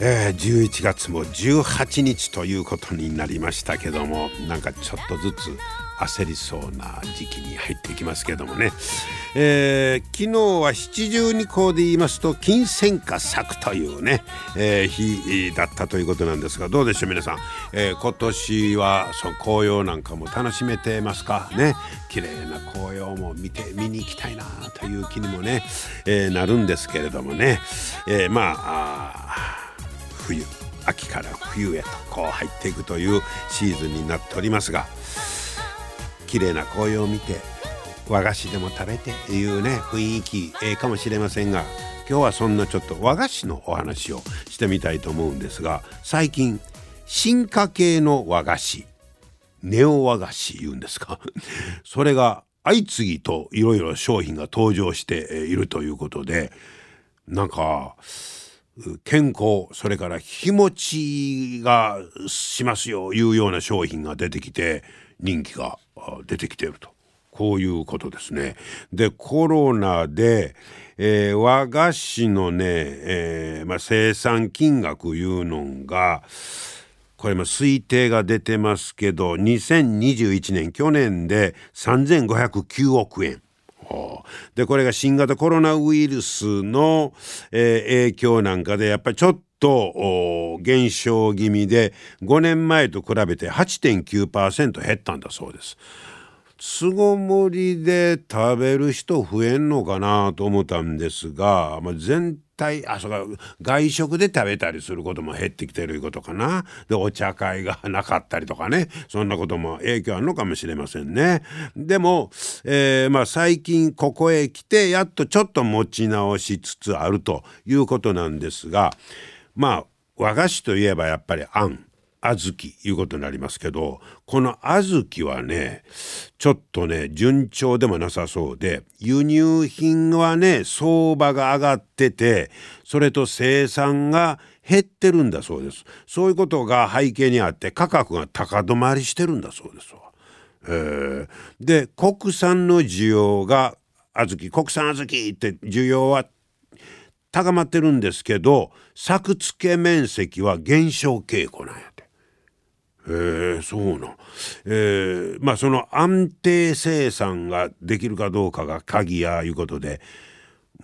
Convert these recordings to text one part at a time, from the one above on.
えー、11月も18日ということになりましたけどもなんかちょっとずつ焦りそうな時期に入ってきますけどもね、えー、昨日は七十二項で言いますと金銭花咲くというね、えー、日だったということなんですがどうでしょう皆さん、えー、今年はその紅葉なんかも楽しめてますか？ね。綺麗な紅葉も見て見に行きたいなという気にもね、えなるんですけれどもね、えまあ冬秋から冬へとこう入っていくというシーズンになっておりますが綺麗な紅葉を見て和菓子でも食べていうね雰囲気ええかもしれませんが今日はそんなちょっと和菓子のお話をしてみたいと思うんですが最近進化系の和菓子ネオ和菓子言うんですか？それが相次ぎといろいろ商品が登場しているということでなんか健康それから日持ちがしますよいうような商品が出てきて人気が出てきているとこういうことですね。でコロナで、えー、和菓子のね、えーまあ、生産金額いうのがこれも推定が出てますけど2021年去年で3509億円。でこれが新型コロナウイルスの、えー、影響なんかでやっぱりちょっと減少気味で5年前と比べて8.9%減ったんだそうです。巣ごもりで食べる人増えんのかなと思ったんですが、まあ、全体あそうか外食で食べたりすることも減ってきてるいうことかな。でお茶会がなかったりとかね。そんなことも影響あるのかもしれませんね。でも、えー、まあ、最近ここへ来てやっとちょっと持ち直しつつあるということなんですがまあ和菓子といえばやっぱりあん。小豆いうことになりますけどこの小豆はねちょっとね順調でもなさそうで輸入品はね相場が上がっててそれと生産が減ってるんだそうですそういうことが背景にあって価格が高止まりしてるんだそうですわ。えー、で国産の需要が小豆国産小豆って需要は高まってるんですけど作付け面積は減少傾向なんやて。えー、そうな、えー、まあその安定生産ができるかどうかが鍵やいうことで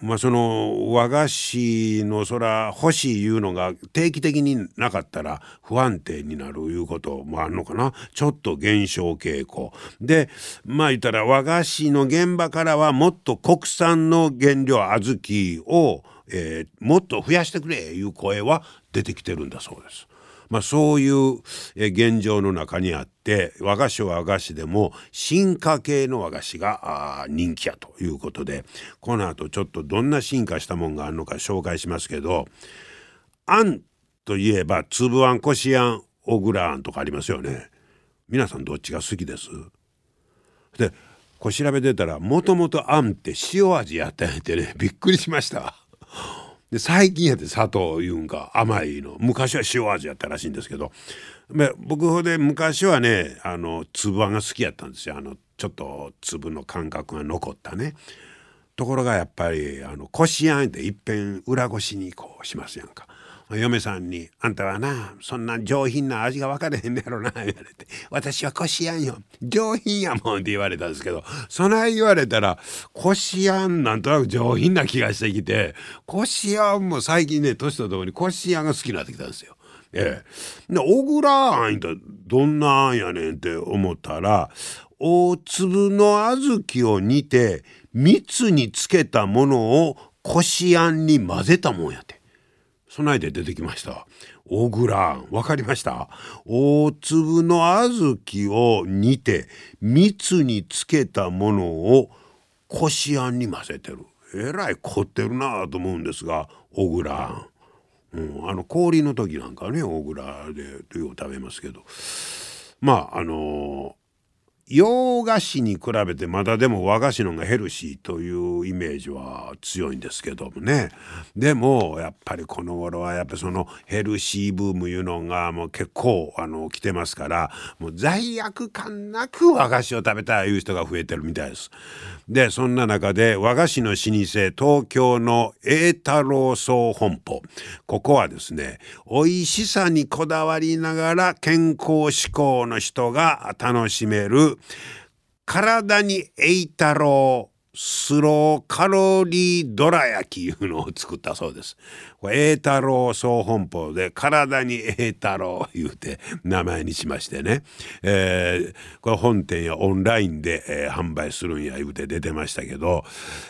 まあその和菓子のそら欲しいいうのが定期的になかったら不安定になるいうこともあるのかな。ちょっと減少傾向。でまあ言ったら和菓子の現場からはもっと国産の原料小豆を、えー、もっと増やしてくれいう声は出てきてるんだそうです。まあ、そういう現状の中にあって和菓子は和菓子でも進化系の和菓子が人気やということでこの後ちょっとどんな進化したもんがあるのか紹介しますけどあんといえば粒あんこしあん小倉あんとかありますよね。皆さんどっちが好きです？でこう調べてたらもともとあんって塩味やったんやってねびっくりしました。で最近やって砂糖いうんか甘いの昔は塩味やったらしいんですけど僕ほで昔はねあの粒あんが好きやったんですよあのちょっと粒の感覚が残ったね。ところがやっぱりあのこしあんっていっぺん裏ごしにこうしますやんか。嫁さんに「あんたはなそんな上品な味が分かれへんねやろな」言われて「私はこしあんよ上品やもん」って言われたんですけどそない言われたらこしあんなんとなく上品な気がしてきてこしあんも最近ね年とともにこしあんが好きになってきたんですよ。ええ、で小倉あんってどんなあんやねんって思ったら大粒の小豆を煮て蜜につけたものをこしあんに混ぜたもんやて。備えて出てきました。小倉わかりました？大粒の小豆を煮て蜜につけたものをこしあんに混ぜてる。えらい凝ってるなと思うんですが小倉うん、あの氷の時なんかね大蔵でよう食べますけど。まああの洋菓子に比べてまだでも和菓子の方がヘルシーというイメージは強いんですけどもねでもやっぱりこの頃はやっぱそのヘルシーブームいうのがもう結構あの来てますからもう罪悪感なく和菓子を食べたいいう人が増えてるみたいです。でそんな中で和菓子の老舗東京の栄太郎総本舗ここはですね美味しさにこだわりながら健康志向の人が楽しめる体に栄太郎スローカロリーどら焼きいうのを作ったそうです。栄太郎総本舗で体に栄太郎言うて名前にしましてね、えー、これ本店やオンラインで、えー、販売するんや言うて出てましたけど。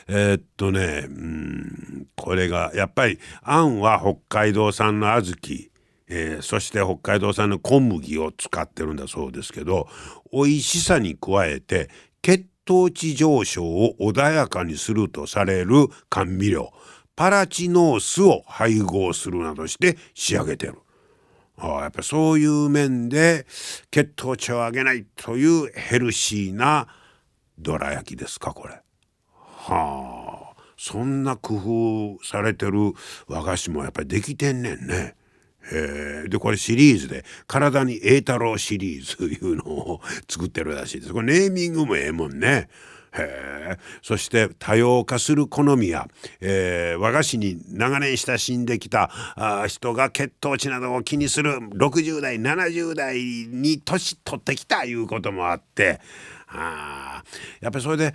えー、っとねうんこれがやっぱりあんは北海道産の小豆。えー、そして北海道産の小麦を使ってるんだそうですけど美味しさに加えて血糖値上昇を穏やかにするとされる甘味料パラチノースを配合するなどして仕上げてる。ああやっぱそういう面で血糖値を上げないというヘルシーなどら焼きですかこれ。はあそんな工夫されてる和菓子もやっぱりできてんねんね。でこれシリーズで「体に栄太郎」シリーズいうのを作ってるらしいです。これネーミングもええもんね。へそして多様化する好みや、えー、和菓子に長年親しんできたあ人が血糖値などを気にする60代70代に年取ってきたいうこともあってあやっぱりそれで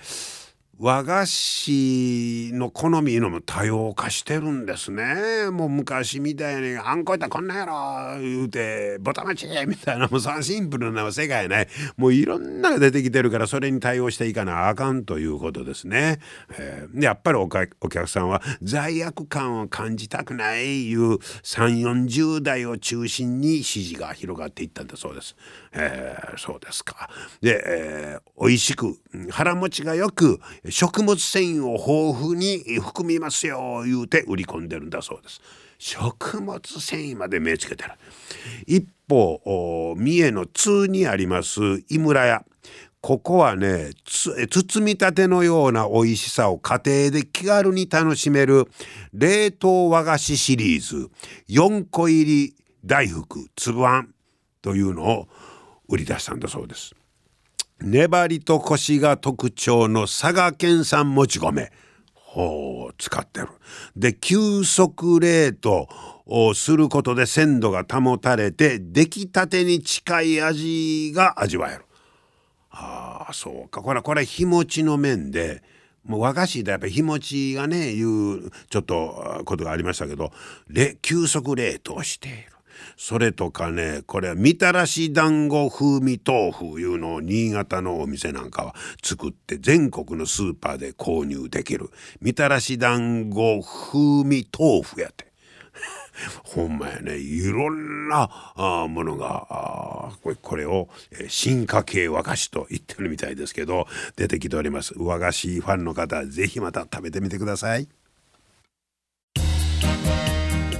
和菓子の好みのも多様化してるんですねもう昔みたいに「あんこいったらこんなんやろ」言うて「ボタマチ」みたいなもうそシンプルな世界ないもういろんなが出てきてるからそれに対応していかなあかんということですね。えー、やっぱりお客さんは罪悪感を感じたくないいう3 4 0代を中心に支持が広がっていったんだそうです。えー、そうですか。で、えー、美味しく腹持ちがよく食物繊維を豊富に含みますよ言うて売り込んでるんだそうです。食物繊維まで目つけてる。一方三重の通にあります井村屋。ここはね包みたてのような美味しさを家庭で気軽に楽しめる冷凍和菓子シリーズ4個入り大福つぶあんというのを売り出したんだそうです。粘りとコシが特徴の佐賀県産もち米を使ってる。で急速冷凍をすることで鮮度が保たれて出来たてに近い味が味わえる。ああそうかこれこれ日持ちの面でもう和菓子でやっぱり日持ちがねいうちょっとことがありましたけど急速冷凍している。それとかねこれはみたらし団子風味豆腐いうのを新潟のお店なんかは作って全国のスーパーで購入できる。みたらし団子風味豆腐やって。ほんまやね。いろんなあものがこれこれを、えー、進化系和菓子と言ってるみたいですけど出てきております。和菓子ファンの方是非また食べてみてください。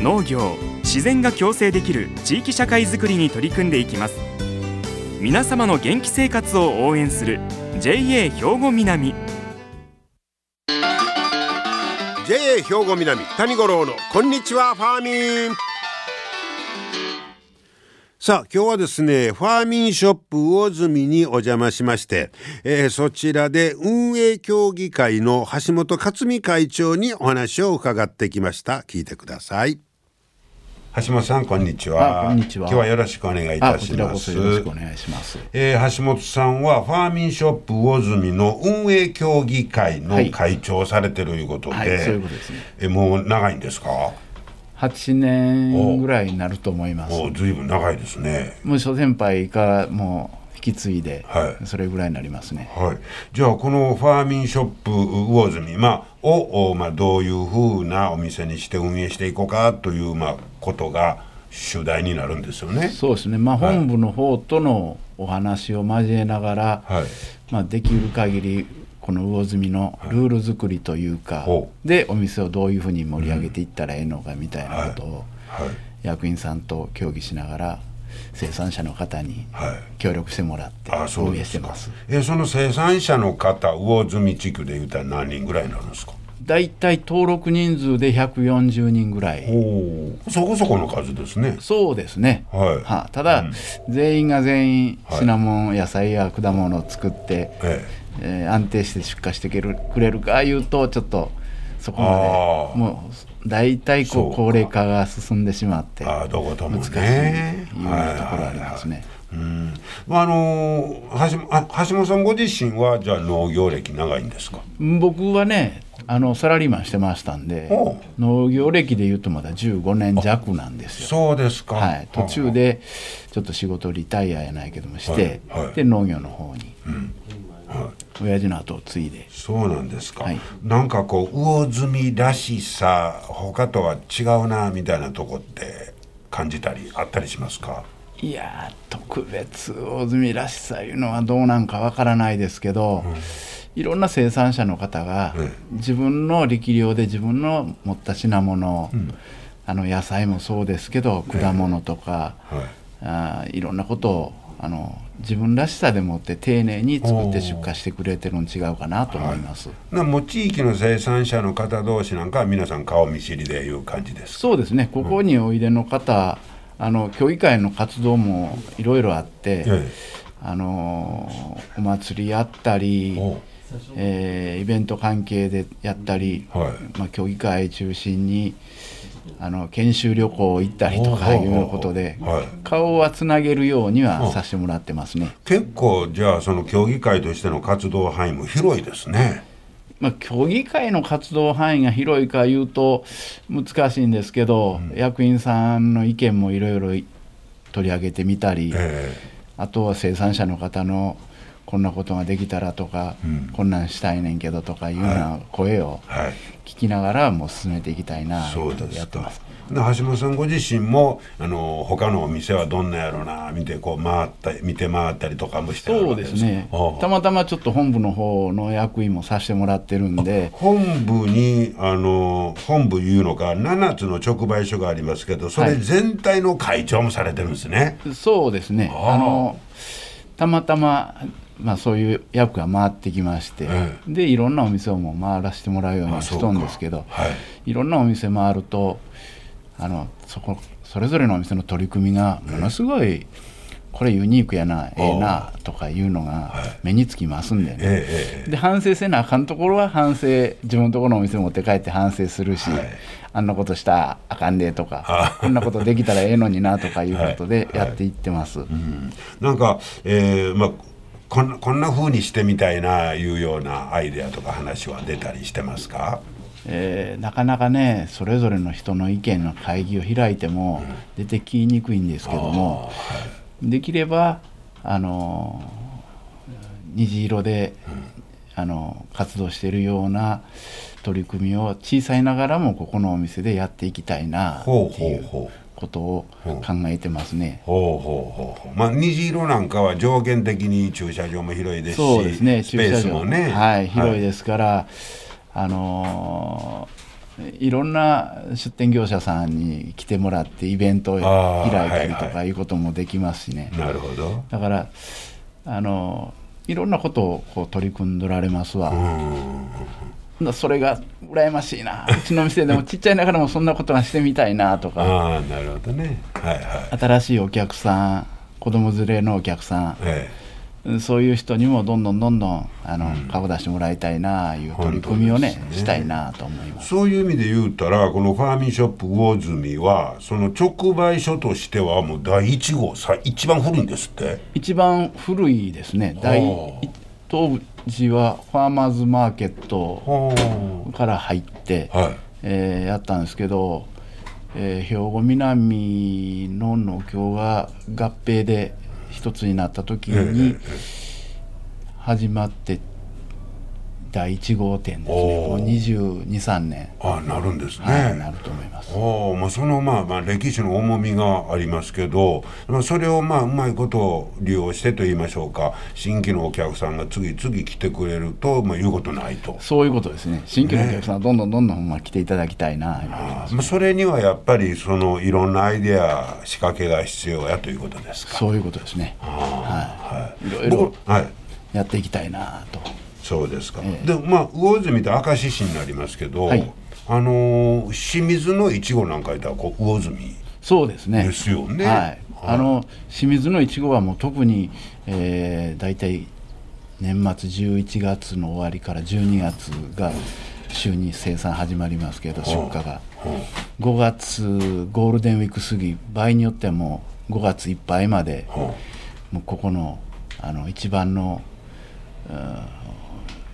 農業自然が共生できる地域社会づくりに取り組んでいきます。皆様の元気生活を応援する JA 兵庫南。JA 兵庫南谷五郎のこんにちはファーミン。さあ今日はですねファーミンショップ魚住にお邪魔しまして、えー、そちらで運営協議会の橋本克美会長にお話を伺ってきました。聞いてください。橋本さんこんにちは。こんにちは。今日はよろしくお願いいたします。よろしくお願いします。えー、橋本さんはファーミンショップ魚住の運営協議会の会長をされてるいうことで、はいはい、そういうことですね。えもう長いんですか？8年ぐらいになると思いますおずいぶん長いですねもう諸先輩からもう引き継いで、はいそれぐらいになりますねはい、じゃあこのファーミンショップ魚住、まあ、を、おまあ、どういうふうなお店にして運営していこうかという、まあ、ことが主題になるんですよね。そうですね。まあはい。本部の方とのお話を交えながら、はい。まあ、できる限りこの魚住のルール作りというか、ほでお店をどういうふうに盛り上げていったらええのかみたいなことを、はい。役員さんと協議しながら生産者の方にはい。協力してもらって運営してます。えその生産者の方魚住地区でいうたら何人ぐらいになるんですか？だいたい登録人数で140人ぐらい。そこそこの数ですね。そうですね、はい。はただ、全員が全員はい品物、野菜や果物を作って、ええ。ー安定して出荷してくれるくれるかいうとちょっとそこまあでー。もう大体こう高齢化が進んでしまって難しいいうところありますね。うん。まああのー橋本あ橋本さんご自身はじゃあ農業歴長いんですか？僕はねあのサラリーマンしてましたんで農業歴でいうとまだ15年弱なんですよ。そうですか。はい、途中でちょっと仕事リタイアやないけどもして、はい。はい。で農業の方に、は親父の後を継いで。そうなんですか、はい。なんかこう魚住らしさ他とは違うなみたいなとこって感じたりあったりしますか？いやー特別大積らしさいうのはどうなんかわからないですけど、いろんな生産者の方がえ自分の力量で自分の持った品物、あの野菜もそうですけど果物とか、はい。あーいろんなことをあの自分らしさでもって丁寧に作って出荷してくれてるの違うかなと思います。なもう地域の生産者の方同士なんかは皆さん顔見知りでいう感じですか？そうですね。ここにおいでの方、あの協議会の活動もいろいろあって、えあのお祭りやったりえーイベント関係でやったり、はい。まあ、協議会中心にあの研修旅行行ったりとかいうことで、はい。顔はつなげるようにはさせてもらってますね。結構じゃあその協議会としての活動範囲も広いですね。まあ、協議会の活動範囲が広いかいうと難しいんですけど、役員さんの意見もいろいろ取り上げてみたり、え。あとは生産者の方のこんなことができたらとか、うん。こんなんしたいねんけどとかいうような声を聞きながらもう進めていきたいなそうとですかやってます。で橋本さんご自身もあの他のお店はどんなやろうな見てこう回った見て回ったりとかもしてそうですね。たまたまちょっと本部の方の役員もさせてもらってるんで。本部にあの本部いうのか7つの直売所がありますけどそれはい全体の会長もされてるんですね、そうですね。あのたまたま、まあ、そういう役が回ってきまして、えでいろんなお店をもう回らせてもらうようあにしとんですけどはい。いろんなお店回るとあのそこそれぞれのお店の取り組みがものすごい、これユニークやなええなとかいうのが目につきますんでね、えええで反省せなあかんところは反省自分のところのお店持って帰って反省するし、はい。あんなことしたらあかんでとかあこんなことできたらええのになとかいうことではい。やっていってます。うん。なんか、えーまあこんなこんな風にしてみたいないうようなアイデアとか話は出たりしてますか？えーなかなかねそれぞれの人の意見の会議を開いても出てきにくいんですけども、できればあの虹色で、あの活動しているような取り組みを小さいながらもここのお店でやっていきたいなっていうことを考えてますね。ほうほうほうほう。まあ虹色なんかは上限的に駐車場も広いですしそうですね。スペースもね。はい、広いす、ですから、あのーいろんな出店業者さんに来てもらってイベントを開いたりとはいはかいうこともできますしね、なるほど。だから、あのーいろんなことをこう取り組んどられますわ、うん。それが羨ましいな。うちの店でも ちっちゃいながらもそんなことがしてみたいなとか。ああなるほどね。はいはい。新しいお客さん子供連れのお客さん。えそういう人にもどんどんどんどんあの、顔出してもらいたいなあいう取り組みをねね。したいなと思います。そういう意味で言うたらこのファーミンショップ魚住はその直売所としてはもう第1号さ一番古いんですって。一番古いですね。第はあ当時はファーマーズマーケットはから入って、はい。えーやったんですけどえー兵庫南の農協が合併で一つになった時に始まって第1号店ですね。おー。もう223年、あなるんですね。はい、なると思います。おまあ、そのまあまあ歴史の重みがありますけど、まあ、それをまあうまいことを利用してと言いましょうか。新規のお客さんが次々来てくれると、まあ、言うことないと。そういうことですね。新規のお客さんはどんどんどんどんま来ていただきたいな、あり。まあ、それにはやっぱりそのいろんなアイデア仕掛けが必要やということですか。そういうことですね。はい、い。ろいろい。やっていきたいなとそうですか。ええ。でまあ魚住って明石市になりますけど、はい。あのー清水のいちごなんかいたらこう魚住そうですね。ですよね。はい、あの清水のいちごはもう特に、えー、大体年末11月の終わりから12月が週に生産始まりますけど出荷が。5月ゴールデンウィーク過ぎ場合によってはもう5月いっぱいまではもうここのあの一番の、うん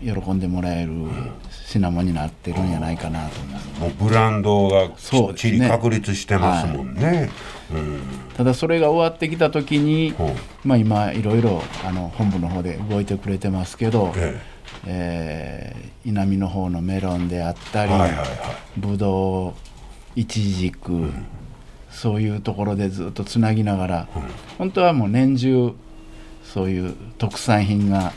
喜んでもらえる品物になってるんじゃないかなと思いますあもうブランドがきっちり確立してますもんね。うん。ただそれが終わってきた時に、う。んまあ、今いろいろあの本部の方で動いてくれてますけど、ええ。ー稲美の方のメロンであったり、はいはいはい。ぶどういちじく、そういうところでずっとつなぎながら、本当はもう年中そういう特産品が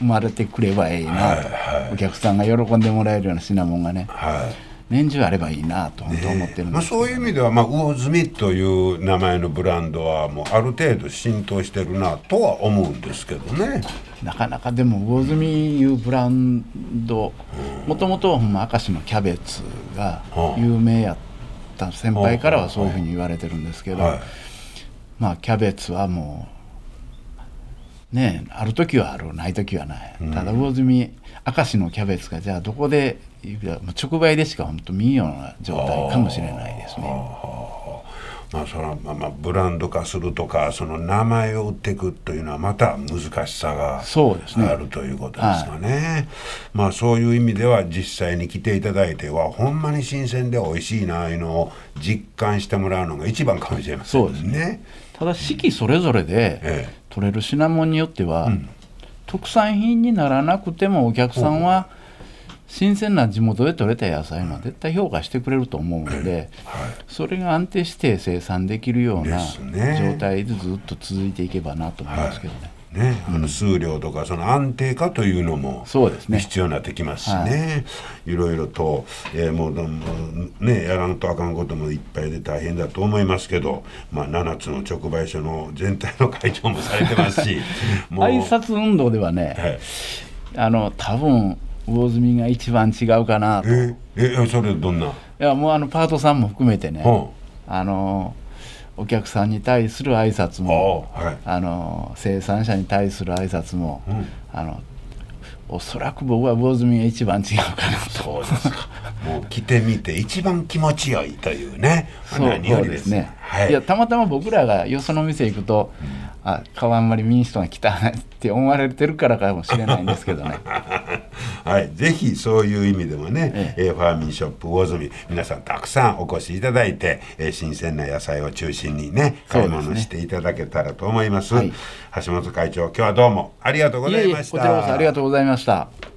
生まれてくればいいなと、お客さんが喜んでもらえるような品物がね。年中あればいいなと本当思ってるんまあ、ですけど、そういう意味では、まあ、魚住という名前のブランドはもうある程度浸透してるなとは思うんですけどね。なかなかでも魚住いうブランドもともと明石のキャベツがうん有名やった先輩からはそういうふうに言われてるんですけど、はい。まあキャベツはもうねある時はあるない時はない、ただ魚住明石のキャベツがじゃあどこで直売でしか本当見んような状態かもしれないですね。まあそのまあまあブランド化するとかその名前を売っていくというのはまた難しさがそうですねあるということですかね。まあそういう意味では実際に来ていただいてはほんまに新鮮で美味しいなあいうのを実感してもらうのが一番かもしれませんそうですね。ただ四季それぞれでえ取れる品物によっては、特産品にならなくてもお客さんは新鮮な地元で採れた野菜のは絶対評価してくれると思うので、それが安定して生産できるような状態でずっと続いていけばなと思いますけどね。ね、あの数量とかその安定化というのもそうですね。必要になってきますしね、い、ろいろと、えーもうねやらんとあかんこともいっぱいで大変だと思いますけど、まあ、7つの直売所の全体の会長もされてますし 挨拶運動ではね、はい、あの多分魚住が一番違うかなと。いええそれどんな、やもうあのパートさんも含めてね、はあのお客さんに対する挨拶あもあはい。あの生産者に対する挨拶も、ん。あのおそらく僕は魚住が一番違うかなと。そうですか。もう来てみて一番気持ちよいというね。そうですね、はい。い、やたまたま僕らがよその店行くと、あ川あんまり民主党が来たなって思われてるからかもしれないんですけどね。はい、ぜひそういう意味でもね、ええ。ーファーミンショップ魚住皆さんたくさんお越しいただいて、えー新鮮な野菜を中心にね買い物していただけたらと思います。はい。橋本会長今日はどうもありがとうございました。らこそありがとうございました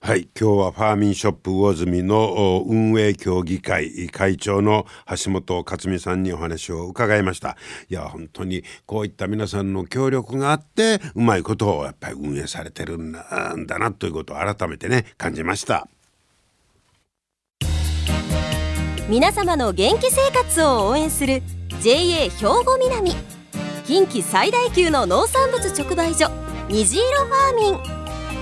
はい、今日はファーミンショップ魚住の運営協議会会長の橋本克美さんにお話を伺いました。いや本当にこういった皆さんの協力があってうまいことをやっぱり運営されてるんだんだなということを改めてね感じました。皆様の元気生活を応援する JA 兵庫南。近畿最大級の農産物直売所虹色ファーミン。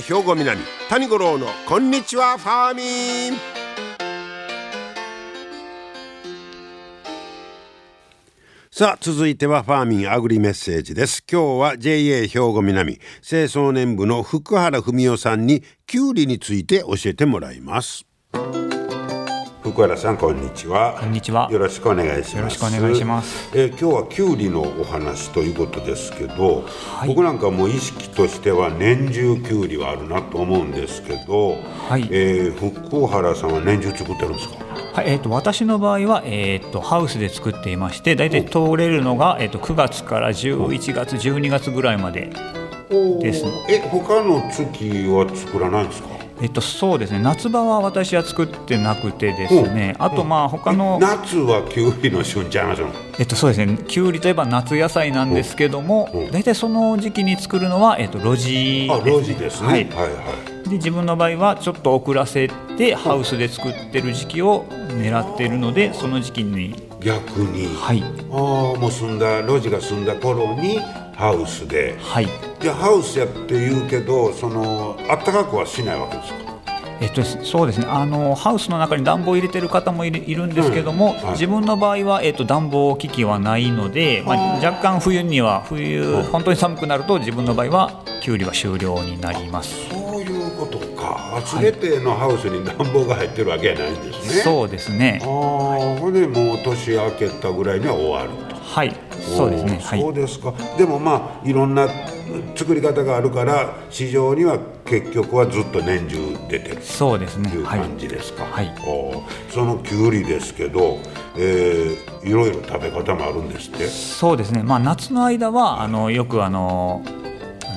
兵庫南谷五郎のこんにちはファーミン。さあ続いてはファーミンアグリメッセージです。今日は JA 兵庫南清掃年部の福原文夫さんにキュウリについて教えてもらいます。福原さんこんにちは。こんにちは。よろしくお願いします。よろしくお願いします。えー今日はキュウリのお話ということですけど、い。僕なんかもう意識としては年中キュウリはあるなと思うんですけど、はい。えー福原さんは年中作ってるんですか？はい、えっ、と私の場合はえっ、とハウスで作っていまして、だいたい通れるのがえっ、と9月から11月、12月ぐらいまで。です。え他の月は作らないんですか？えっ、とそうですね。夏場は私は作ってなくてですね。あとまあ他の夏はキュウリの旬ちゃいますのえっとそうですね。きゅうりといえば夏野菜なんですけどもう。ん、だいたいその時期に作るのはえっ、と露地あ露地ですね。はい。はいはい。で自分の場合はちょっと遅らせてハウスで作ってる時期を狙っているのでその時期に。逆に、はい。ああもう済んだ路地が済んだ頃にハウスで。はい。でハウスやって言うけどそのあったかくはしないわけですか？えっと、そうですね。あのハウスの中に暖房を入れてる方もいるいるんですけども、うん。はい。自分の場合は、えっと、暖房機器はないので、まあ、若干冬には冬本当に寒くなると自分の場合はキュウリは終了になります。そういうことか。全てのハウスに暖房が入ってるわけじゃないんですね、そうですね。ああほんでもう年明けたぐらいには終わる。とはいそうですねおーはい。そうですか。でもまあいろんな作り方があるから市場には結局はずっと年中出てるそうですねはい。う感じですか、はい。おーそのきゅうりですけど、えーいろいろ食べ方もあるんですって？そうですね、まあ、夏の間はあのよくあの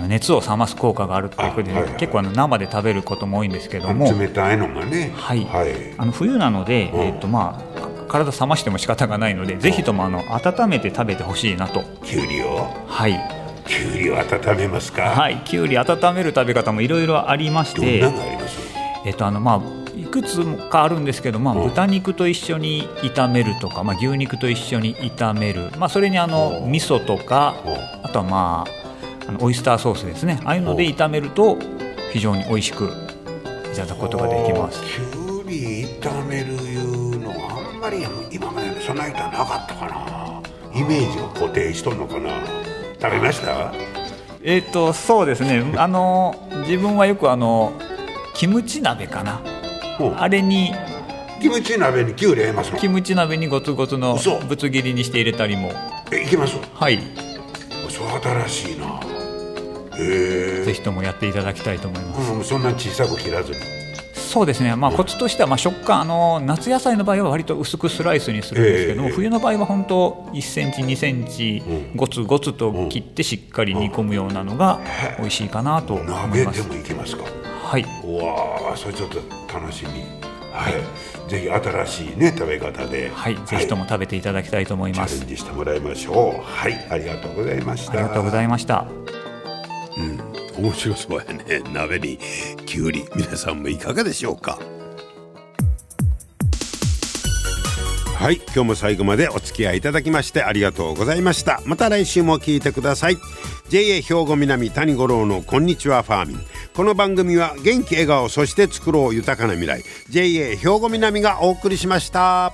熱を冷ます効果があるということで、あはいはい。結構あの生で食べることも多いんですけども。冷たいのがね。はい。はい。あの冬なので、うん。えっとまあ、か体冷ましても仕方がないので、ぜひともあの温めて食べてほしいなと、きゅうりを？はい。きゅうりを温めますか、はい、きゅうり温める食べ方もいろいろありましどんてな、のあります？えっとあのまあ、いくつかあるんですけど、まあ、うん。豚肉と一緒に炒めるとか、まあ、牛肉と一緒に炒める、まあ、それにあのうん。味噌とかうん。あとは、まあ、あのオイスターソースですね。ああいうので炒めると非常に美味しくいただくことができます。きゅまり今までそんな歌なかったかな。イメージが固定しとんのかな。食べました？えっ、とそうですね。あの自分はよくあのキムチ鍋かな。う。んあれにキムチ鍋にきゅうり入れますの？キムチ鍋にゴツゴツの嘘。ぶつ切りにして入れたりも。えいきます？はい。そう新しいな。へえぜひともやっていただきたいと思います、うん、そんな小さく切らずにそうですね、まあ、コツとしてはまあ食感あの夏野菜の場合は割と薄くスライスにするんですけども、ええ。冬の場合は本当1センチ2センチうん。ゴツゴツと切ってしっかり煮込むようなのが美味しいかなと思い鍋でますもいけますか？はい。うわあそれちょっと楽しみ。はい、ぜひ新しいね食べ方で。はい、ぜひとも食べていただきたいと思います。チャレン。ジしてもらいましょう。はい。ありがとうございました。ありがとうございました。面白そうやね。鍋にきゅうり。皆さんもいかがでしょうか？はい今日も最後までお付き合いいただきましてありがとうございました。また来週も聞いてください。JA 兵庫南谷五郎のこんにちはファーミン。この番組は元気笑顔そして作ろう豊かな未来。JA 兵庫南がお送りしました。